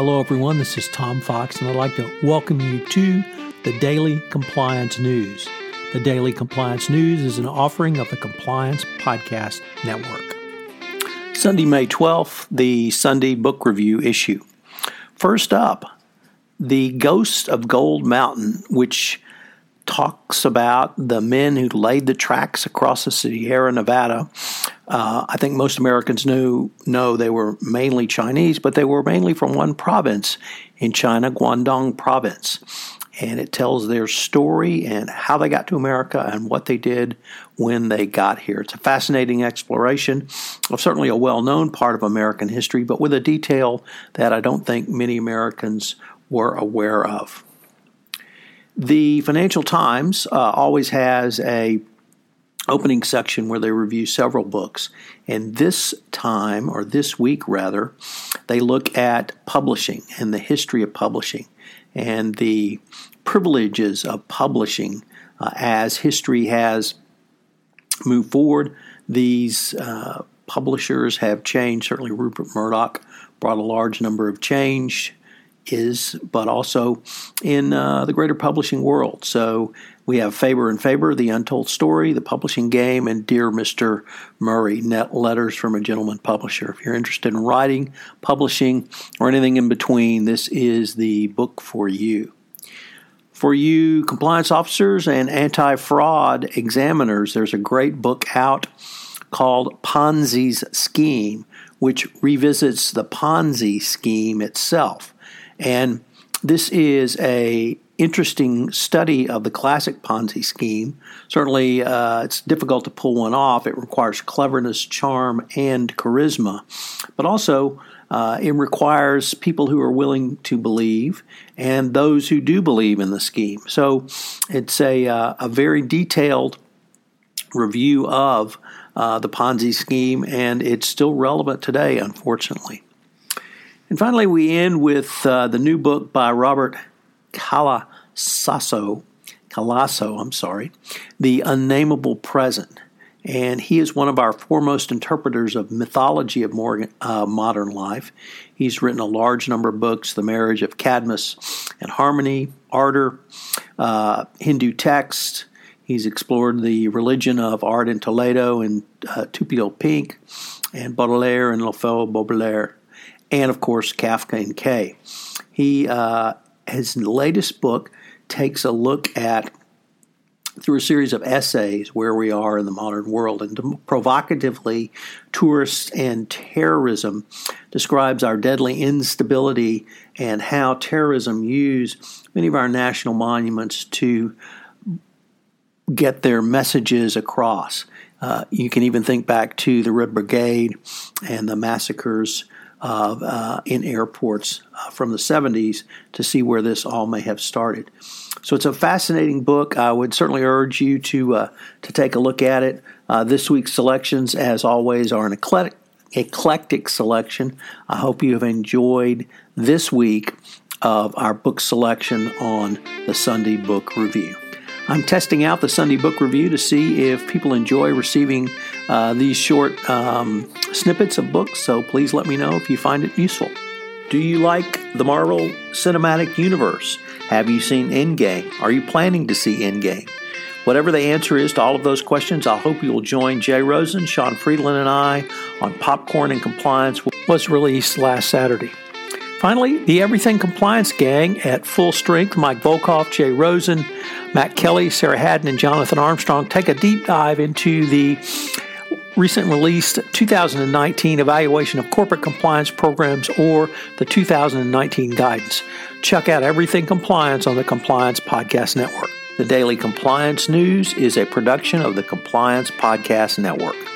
Hello, everyone. This is Tom Fox, and I'd like to welcome you to the Daily Compliance News. The Daily Compliance News is an offering of the Compliance Podcast Network. Sunday, May 12th, the Sunday Book Review issue. First up, The Ghost of Gold Mountain, which talks about the men who laid the tracks across the Sierra Nevada. Uh, I think most Americans knew know they were mainly Chinese, but they were mainly from one province in China, Guangdong Province. And it tells their story and how they got to America and what they did when they got here. It's a fascinating exploration of certainly a well known part of American history, but with a detail that I don't think many Americans were aware of. The Financial Times uh, always has a opening section where they review several books. And this time, or this week rather, they look at publishing and the history of publishing and the privileges of publishing uh, as history has moved forward. These uh, publishers have changed. Certainly, Rupert Murdoch brought a large number of change is, but also in uh, the greater publishing world. So we have Faber and Faber, The Untold Story, The Publishing Game, and Dear Mr. Murray, net letters from a gentleman publisher. If you're interested in writing, publishing, or anything in between, this is the book for you. For you compliance officers and anti fraud examiners, there's a great book out called Ponzi's Scheme, which revisits the Ponzi scheme itself. And this is a interesting study of the classic Ponzi scheme. Certainly, uh, it's difficult to pull one off. It requires cleverness, charm, and charisma. But also, uh, it requires people who are willing to believe and those who do believe in the scheme. So, it's a, uh, a very detailed review of uh, the Ponzi scheme, and it's still relevant today, unfortunately. And finally, we end with uh, the new book by Robert Calasasso, Calasso, I'm sorry, The Unnameable Present. And he is one of our foremost interpreters of mythology of Morgan, uh, modern life. He's written a large number of books The Marriage of Cadmus and Harmony, Ardor, uh, Hindu Text. He's explored the religion of art in Toledo and uh, Tiepolo Pink, and Baudelaire and L'Enfant Baudelaire and of course Kafka and Kay. He uh, his latest book takes a look at through a series of essays where we are in the modern world and provocatively tourists and terrorism describes our deadly instability and how terrorism use many of our national monuments to get their messages across uh, you can even think back to the red brigade and the massacres in airports uh, from the 70s to see where this all may have started. So it's a fascinating book. I would certainly urge you to uh, to take a look at it. Uh, this week's selections, as always, are an eclectic, eclectic selection. I hope you have enjoyed this week of our book selection on the Sunday Book Review. I'm testing out the Sunday Book Review to see if people enjoy receiving uh, these short um, snippets of books, so please let me know if you find it useful. Do you like the Marvel Cinematic Universe? Have you seen Endgame? Are you planning to see Endgame? Whatever the answer is to all of those questions, I hope you will join Jay Rosen, Sean Friedland, and I on Popcorn and Compliance, was released last Saturday. Finally, the Everything Compliance Gang at full strength Mike Volkov, Jay Rosen, Matt Kelly, Sarah Haddon, and Jonathan Armstrong take a deep dive into the recent released 2019 Evaluation of Corporate Compliance Programs or the 2019 Guidance. Check out Everything Compliance on the Compliance Podcast Network. The Daily Compliance News is a production of the Compliance Podcast Network.